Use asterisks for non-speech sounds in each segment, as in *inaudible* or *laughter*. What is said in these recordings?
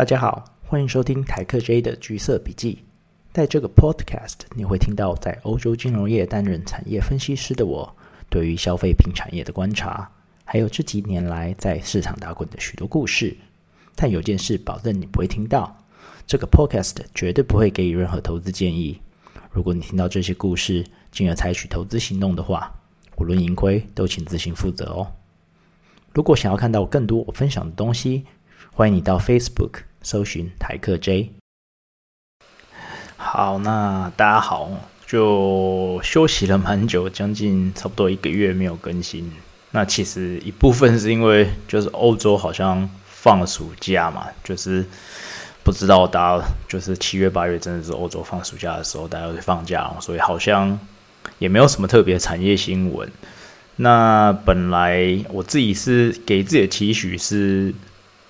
大家好，欢迎收听台客 J 的橘色笔记。在这个 Podcast，你会听到在欧洲金融业担任产业分析师的我，对于消费品产业的观察，还有这几年来在市场打滚的许多故事。但有件事保证你不会听到，这个 Podcast 绝对不会给予任何投资建议。如果你听到这些故事，进而采取投资行动的话，无论盈亏都请自行负责哦。如果想要看到更多我分享的东西，欢迎你到 Facebook 搜寻台客 J。好，那大家好，就休息了蛮久，将近差不多一个月没有更新。那其实一部分是因为就是欧洲好像放暑假嘛，就是不知道大家就是七月八月真的是欧洲放暑假的时候，大家会放假，所以好像也没有什么特别产业新闻。那本来我自己是给自己的期许是。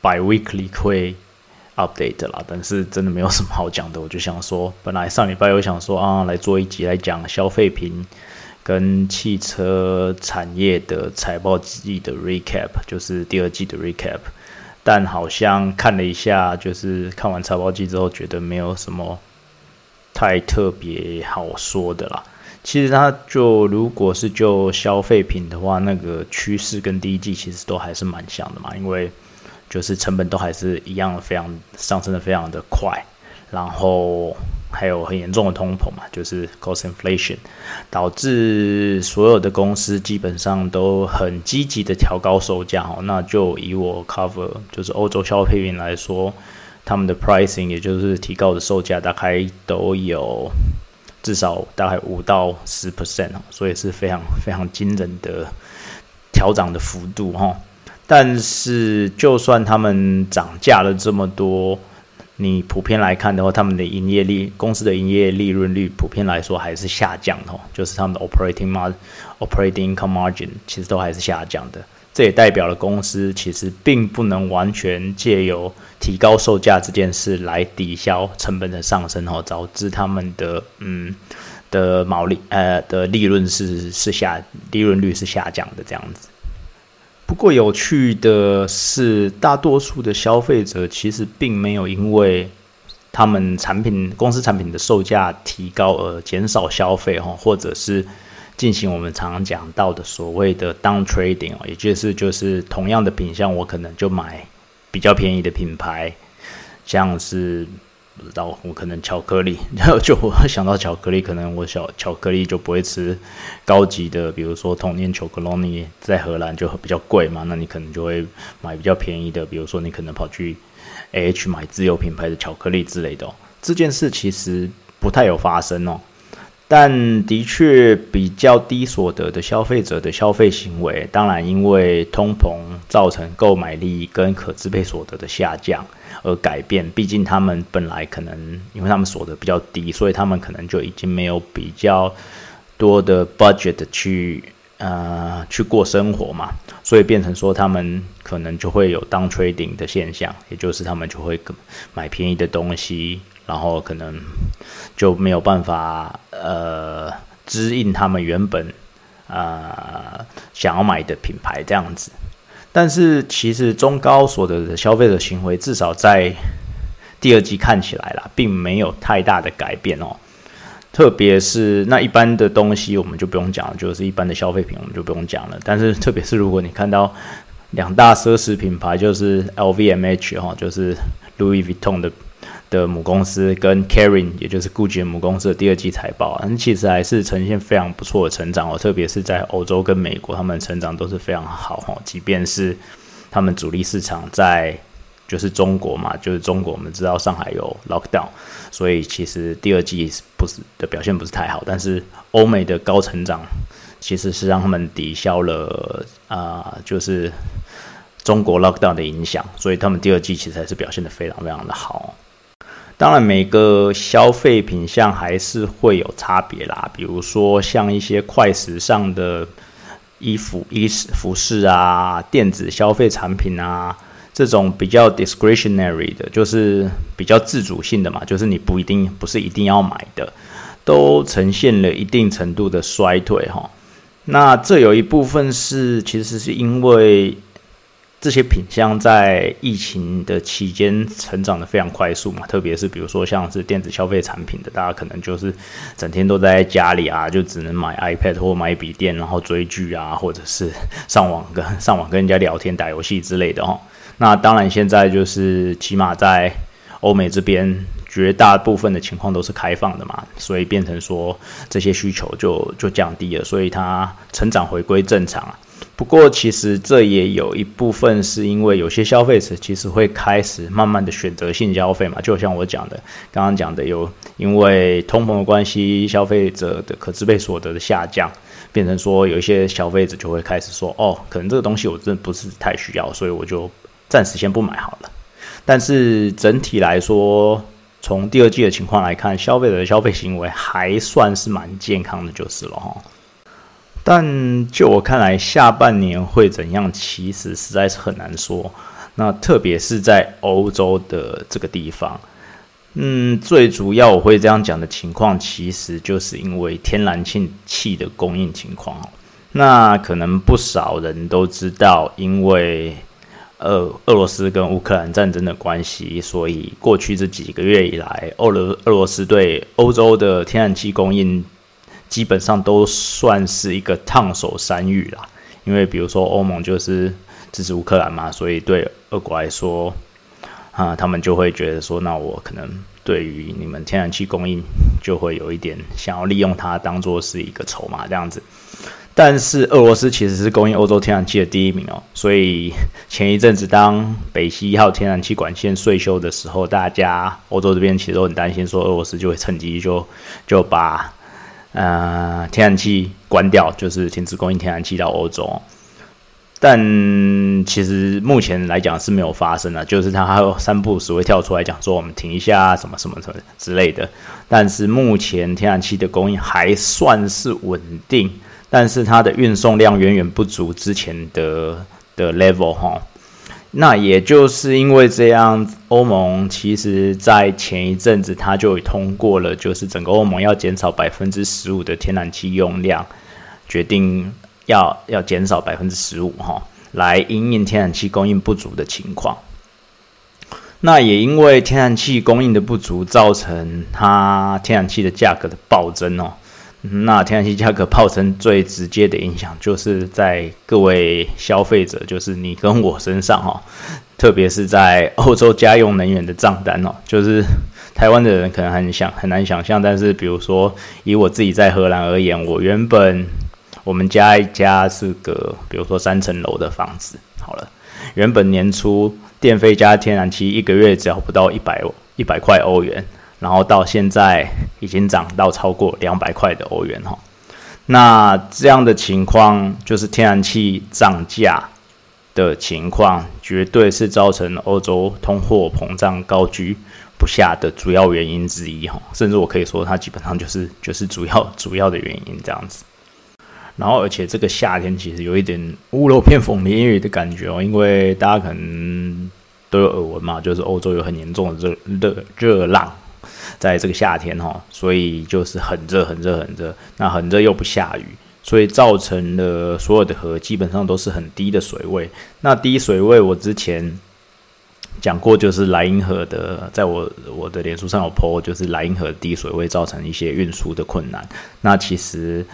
bi-weekly 会 update 啦，但是真的没有什么好讲的。我就想说，本来上礼拜有想说啊，来做一集来讲消费品跟汽车产业的财报季的 recap，就是第二季的 recap。但好像看了一下，就是看完财报季之后，觉得没有什么太特别好说的啦。其实它就如果是就消费品的话，那个趋势跟第一季其实都还是蛮像的嘛，因为。就是成本都还是一样，非常上升的非常的快，然后还有很严重的通膨嘛，就是 cost inflation，导致所有的公司基本上都很积极的调高售价哦。那就以我 cover 就是欧洲消费品来说，他们的 pricing 也就是提高的售价大概都有至少大概五到十 percent 哦，所以是非常非常惊人的调涨的幅度哈。但是，就算他们涨价了这么多，你普遍来看的话，他们的营业利公司的营业利润率普遍来说还是下降的，就是他们的 operating mar、operating income margin 其实都还是下降的。这也代表了公司其实并不能完全借由提高售价这件事来抵消成本的上升，哦，导致他们的嗯的毛利呃的利润是是下利润率是下降的这样子。不过有趣的是，大多数的消费者其实并没有因为他们产品公司产品的售价提高而减少消费哈，或者是进行我们常常讲到的所谓的 down trading 哦，也就是就是同样的品相，我可能就买比较便宜的品牌，像是。不知道我可能巧克力，然 *laughs* 后就我想到巧克力，可能我小巧克力就不会吃高级的，比如说童年巧克力在荷兰就比较贵嘛，那你可能就会买比较便宜的，比如说你可能跑去 A H 买自有品牌的巧克力之类的。这件事其实不太有发生哦，但的确比较低所得的消费者的消费行为，当然因为通膨造成购买力跟可支配所得的下降。而改变，毕竟他们本来可能，因为他们所得比较低，所以他们可能就已经没有比较多的 budget 去呃去过生活嘛，所以变成说他们可能就会有当 trading 的现象，也就是他们就会买便宜的东西，然后可能就没有办法呃支应他们原本呃想要买的品牌这样子。但是其实中高所得的消费者行为，至少在第二季看起来啦，并没有太大的改变哦。特别是那一般的东西，我们就不用讲了，就是一般的消费品，我们就不用讲了。但是特别是如果你看到两大奢侈品牌，就是 LVMH 哈，就是 Louis Vuitton 的。的母公司跟 Karin，也就是 Gucci 母公司的第二季财报啊，其实还是呈现非常不错的成长哦，特别是在欧洲跟美国，他们成长都是非常好哈。即便是他们主力市场在就是中国嘛，就是中国，我们知道上海有 lockdown，所以其实第二季不是的表现不是太好，但是欧美的高成长其实是让他们抵消了啊，就是中国 lockdown 的影响，所以他们第二季其实还是表现的非常非常的好。当然，每个消费品项还是会有差别啦。比如说，像一些快时尚的衣服、衣、服饰啊，电子消费产品啊，这种比较 discretionary 的，就是比较自主性的嘛，就是你不一定不是一定要买的，都呈现了一定程度的衰退哈。那这有一部分是其实是因为这些品相在疫情的期间成长的非常快速嘛，特别是比如说像是电子消费产品的，大家可能就是整天都在家里啊，就只能买 iPad 或买笔电，然后追剧啊，或者是上网跟 *laughs* 上网跟人家聊天、打游戏之类的哦。那当然现在就是起码在欧美这边，绝大部分的情况都是开放的嘛，所以变成说这些需求就就降低了，所以它成长回归正常啊。不过，其实这也有一部分是因为有些消费者其实会开始慢慢的选择性消费嘛，就像我讲的，刚刚讲的有因为通膨的关系，消费者的可支配所得的下降，变成说有一些消费者就会开始说，哦，可能这个东西我真的不是太需要，所以我就暂时先不买好了。但是整体来说，从第二季的情况来看，消费者的消费行为还算是蛮健康的，就是了哈。但就我看来，下半年会怎样，其实实在是很难说。那特别是在欧洲的这个地方，嗯，最主要我会这样讲的情况，其实就是因为天然气气的供应情况。那可能不少人都知道，因为呃俄罗斯跟乌克兰战争的关系，所以过去这几个月以来，俄罗俄罗斯对欧洲的天然气供应。基本上都算是一个烫手山芋啦，因为比如说欧盟就是支持乌克兰嘛，所以对俄国来说，啊，他们就会觉得说，那我可能对于你们天然气供应就会有一点想要利用它当做是一个筹码这样子。但是俄罗斯其实是供应欧洲天然气的第一名哦，所以前一阵子当北溪一号天然气管线税修的时候，大家欧洲这边其实都很担心，说俄罗斯就会趁机就就把。呃，天然气关掉就是停止供应天然气到欧洲，但其实目前来讲是没有发生的，就是它还有三步时会跳出来讲说我们停一下什么什么什么之类的。但是目前天然气的供应还算是稳定，但是它的运送量远远不足之前的的 level 哈。那也就是因为这样，欧盟其实在前一阵子，它就通过了，就是整个欧盟要减少百分之十五的天然气用量，决定要要减少百分之十五哈，来因应天然气供应不足的情况。那也因为天然气供应的不足，造成它天然气的价格的暴增哦。那天然气价格暴增最直接的影响，就是在各位消费者，就是你跟我身上哈，*laughs* 特别是在欧洲家用能源的账单哦，就是台湾的人可能很想很难想象，但是比如说以我自己在荷兰而言，我原本我们家一家是个比如说三层楼的房子，好了，原本年初电费加天然气一个月只要不到一百一百块欧元。然后到现在已经涨到超过两百块的欧元哈，那这样的情况就是天然气涨价的情况，绝对是造成欧洲通货膨胀高居不下的主要原因之一哈，甚至我可以说它基本上就是就是主要主要的原因这样子。然后而且这个夏天其实有一点屋漏偏逢连雨的感觉哦，因为大家可能都有耳闻嘛，就是欧洲有很严重的热热热浪。在这个夏天哈，所以就是很热很热很热，那很热又不下雨，所以造成了所有的河基本上都是很低的水位。那低水位，我之前。讲过就是莱茵河的，在我我的脸书上有 po，就是莱茵河低水位造成一些运输的困难。那其实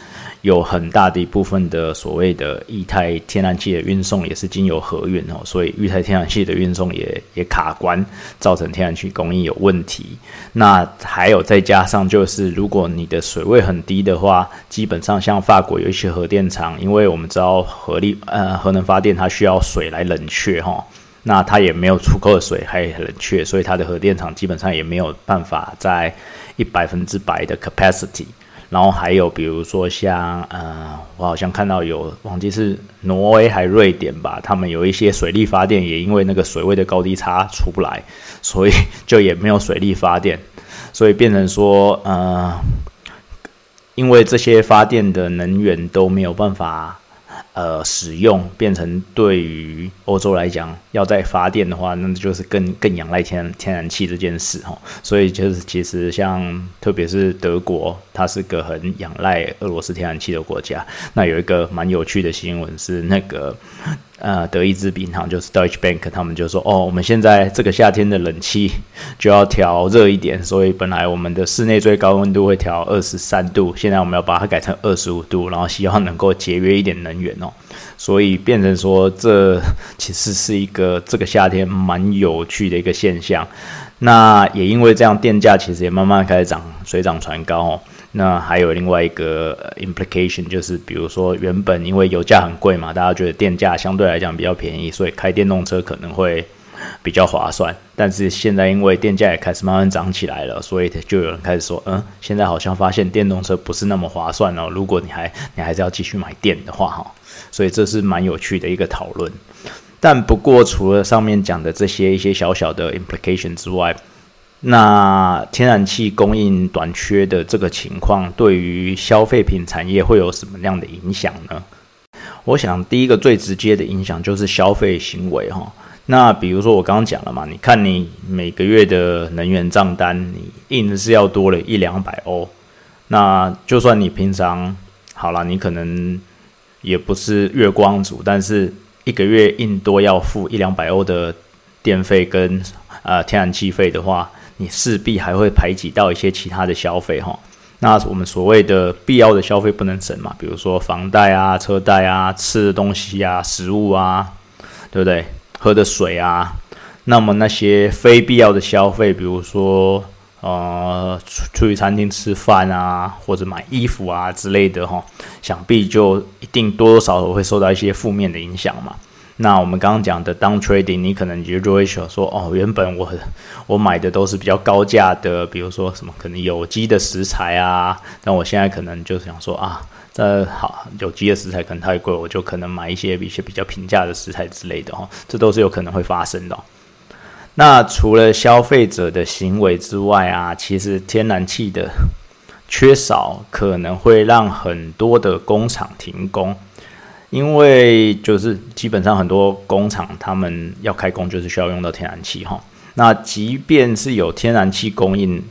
有很大的一部分的所谓的液态天然气的运送也是经由河运哦，所以液态天然气的运送也也卡关，造成天然气供应有问题。那还有再加上就是，如果你的水位很低的话，基本上像法国有一些核电厂，因为我们知道核力呃核能发电它需要水来冷却哈。那它也没有足够的水，还很冷却，所以它的核电厂基本上也没有办法在一百分之百的 capacity。然后还有比如说像呃，我好像看到有忘记是挪威还瑞典吧，他们有一些水力发电也因为那个水位的高低差出不来，所以就也没有水力发电，*laughs* 所以变成说呃，因为这些发电的能源都没有办法。呃，使用变成对于欧洲来讲，要在发电的话，那就是更更仰赖天天然气这件事哈。所以就是其实像特别是德国，它是个很仰赖俄罗斯天然气的国家。那有一个蛮有趣的新闻是，那个呃，德意志银行就是 Deutsche Bank，他们就说，哦，我们现在这个夏天的冷气就要调热一点，所以本来我们的室内最高温度会调二十三度，现在我们要把它改成二十五度，然后希望能够节约一点能源哦。所以变成说，这其实是一个这个夏天蛮有趣的一个现象。那也因为这样，电价其实也慢慢开始涨，水涨船高哦。那还有另外一个 implication，就是比如说原本因为油价很贵嘛，大家觉得电价相对来讲比较便宜，所以开电动车可能会比较划算。但是现在因为电价也开始慢慢涨起来了，所以就有人开始说，嗯，现在好像发现电动车不是那么划算哦。如果你还你还是要继续买电的话，哈，所以这是蛮有趣的一个讨论。但不过除了上面讲的这些一些小小的 implication 之外，那天然气供应短缺的这个情况，对于消费品产业会有什么样的影响呢？我想第一个最直接的影响就是消费行为哈。那比如说我刚刚讲了嘛，你看你每个月的能源账单，你印的是要多了一两百欧。那就算你平常好了，你可能也不是月光族，但是一个月印多要付一两百欧的电费跟呃天然气费的话。你势必还会排挤到一些其他的消费哈，那我们所谓的必要的消费不能省嘛，比如说房贷啊、车贷啊、吃的东西啊、食物啊，对不对？喝的水啊，那么那些非必要的消费，比如说呃出出去餐厅吃饭啊，或者买衣服啊之类的哈，想必就一定多多少少会受到一些负面的影响嘛。那我们刚刚讲的当 trading，你可能就就会想说，哦，原本我我买的都是比较高价的，比如说什么可能有机的食材啊，但我现在可能就想说啊，这好有机的食材可能太贵，我就可能买一些一些比较平价的食材之类的哈，这都是有可能会发生的。那除了消费者的行为之外啊，其实天然气的缺少可能会让很多的工厂停工。因为就是基本上很多工厂他们要开工就是需要用到天然气哈，那即便是有天然气供应，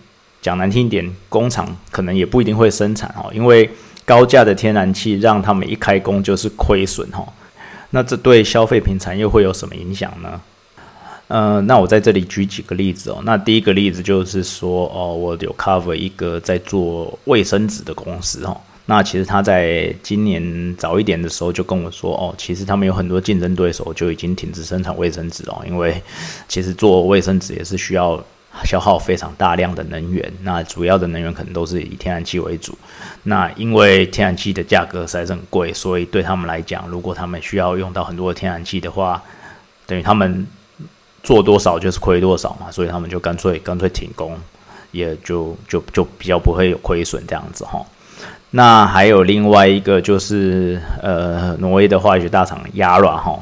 讲难听一点，工厂可能也不一定会生产哈，因为高价的天然气让他们一开工就是亏损哈，那这对消费品产业会有什么影响呢？呃，那我在这里举几个例子哦，那第一个例子就是说哦，我有 cover 一个在做卫生纸的公司哈。那其实他在今年早一点的时候就跟我说，哦，其实他们有很多竞争对手就已经停止生产卫生纸哦，因为其实做卫生纸也是需要消耗非常大量的能源，那主要的能源可能都是以天然气为主。那因为天然气的价格实在是很贵，所以对他们来讲，如果他们需要用到很多的天然气的话，等于他们做多少就是亏多少嘛，所以他们就干脆干脆停工，也就就就比较不会有亏损这样子哈。那还有另外一个就是，呃，挪威的化学大厂亚拉哈，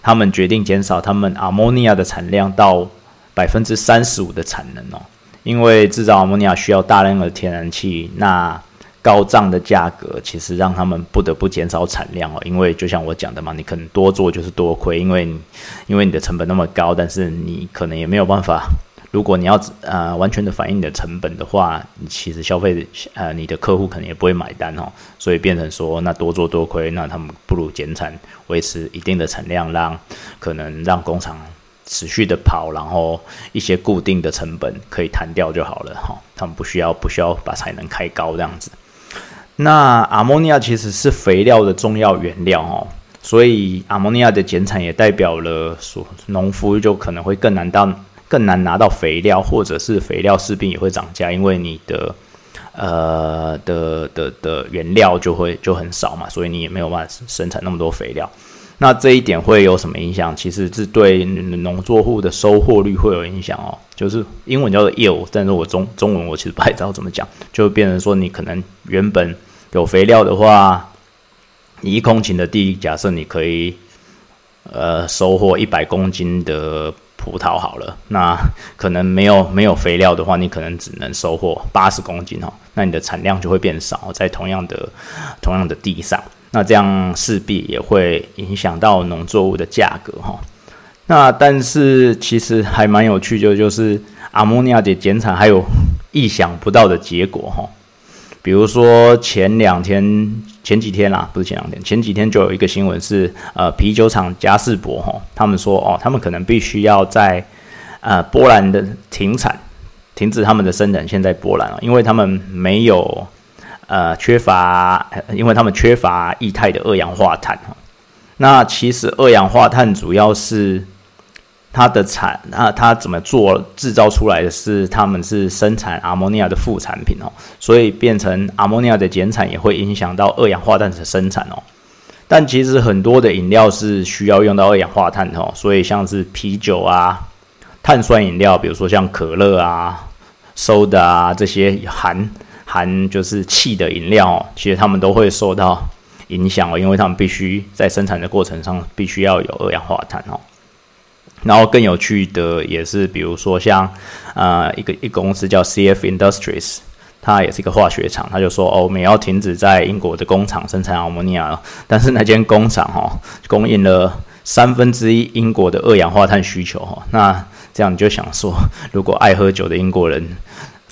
他们决定减少他们阿莫尼亚的产量到百分之三十五的产能哦，因为制造阿莫尼亚需要大量的天然气，那高涨的价格其实让他们不得不减少产量哦，因为就像我讲的嘛，你可能多做就是多亏，因为因为你的成本那么高，但是你可能也没有办法。如果你要呃完全的反映你的成本的话，你其实消费呃你的客户可能也不会买单哦，所以变成说那多做多亏，那他们不如减产，维持一定的产量，让可能让工厂持续的跑，然后一些固定的成本可以弹掉就好了哈，他们不需要不需要把产能开高这样子。那阿莫尼亚其实是肥料的重要原料哦，所以阿莫尼亚的减产也代表了说农夫就可能会更难到。更难拿到肥料，或者是肥料势必也会涨价，因为你的呃的的的原料就会就很少嘛，所以你也没有办法生产那么多肥料。那这一点会有什么影响？其实是对农作户的收获率会有影响哦。就是英文叫做 yield，但是我中中文我其实不太知道怎么讲，就变成说你可能原本有肥料的话，你一公顷的地，假设你可以呃收获一百公斤的。葡萄好了，那可能没有没有肥料的话，你可能只能收获八十公斤哦，那你的产量就会变少，在同样的同样的地上，那这样势必也会影响到农作物的价格哈。那但是其实还蛮有趣，就就是阿莫尼亚的减产还有意想不到的结果哈。比如说前两天、前几天啦，不是前两天，前几天就有一个新闻是，呃，啤酒厂嘉士伯哈，他们说哦，他们可能必须要在呃波兰的停产，停止他们的生产线在波兰啊，因为他们没有呃缺乏，因为他们缺乏液态的二氧化碳哈。那其实二氧化碳主要是它的产，啊它怎么做制造出来的是，他们是生产阿莫尼亚的副产品哦，所以变成阿莫尼亚的减产也会影响到二氧化碳的生产哦。但其实很多的饮料是需要用到二氧化碳哦，所以像是啤酒啊、碳酸饮料，比如说像可乐啊、soda 啊这些含含就是气的饮料，其实他们都会受到。影响哦，因为他们必须在生产的过程上必须要有二氧化碳哦。然后更有趣的也是，比如说像呃一个一个公司叫 CF Industries，它也是一个化学厂，他就说哦，我们要停止在英国的工厂生产阿莫尼亚了。但是那间工厂哈供应了三分之一英国的二氧化碳需求哈。那这样你就想说，如果爱喝酒的英国人。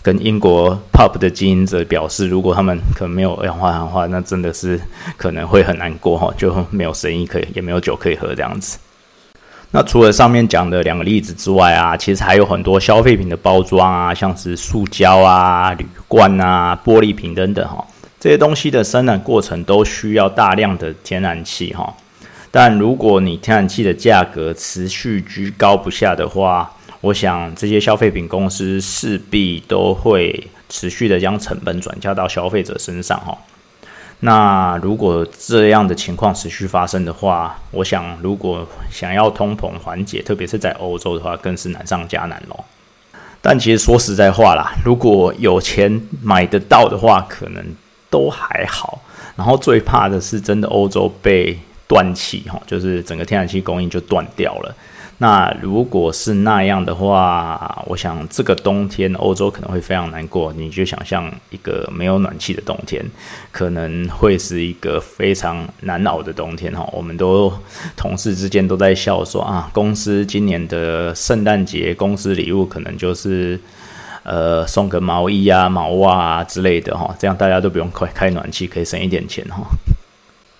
跟英国 pub 的经营者表示，如果他们可能没有二氧化碳的话，那真的是可能会很难过哈，就没有生意可以，也没有酒可以喝这样子。那除了上面讲的两个例子之外啊，其实还有很多消费品的包装啊，像是塑胶啊、铝罐啊、玻璃瓶等等哈，这些东西的生产过程都需要大量的天然气哈。但如果你天然气的价格持续居高不下的话，我想这些消费品公司势必都会持续的将成本转嫁到消费者身上哈。那如果这样的情况持续发生的话，我想如果想要通膨缓解，特别是在欧洲的话，更是难上加难喽。但其实说实在话啦，如果有钱买得到的话，可能都还好。然后最怕的是真的欧洲被断气哈，就是整个天然气供应就断掉了。那如果是那样的话，我想这个冬天欧洲可能会非常难过。你就想象一个没有暖气的冬天，可能会是一个非常难熬的冬天哈。我们都同事之间都在笑说啊，公司今年的圣诞节公司礼物可能就是呃送个毛衣啊、毛袜啊之类的哈，这样大家都不用开开暖气，可以省一点钱哈。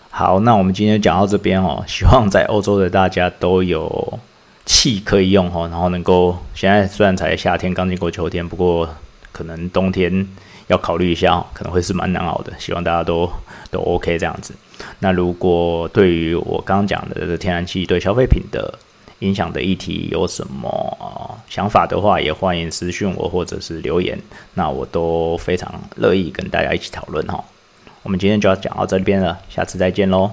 好，那我们今天讲到这边哦，希望在欧洲的大家都有。气可以用哈，然后能够现在虽然才夏天刚经过秋天，不过可能冬天要考虑一下，可能会是蛮难熬的。希望大家都都 OK 这样子。那如果对于我刚刚讲的天然气对消费品的影响的议题有什么想法的话，也欢迎私讯我或者是留言，那我都非常乐意跟大家一起讨论哈。我们今天就要讲到这边了，下次再见喽。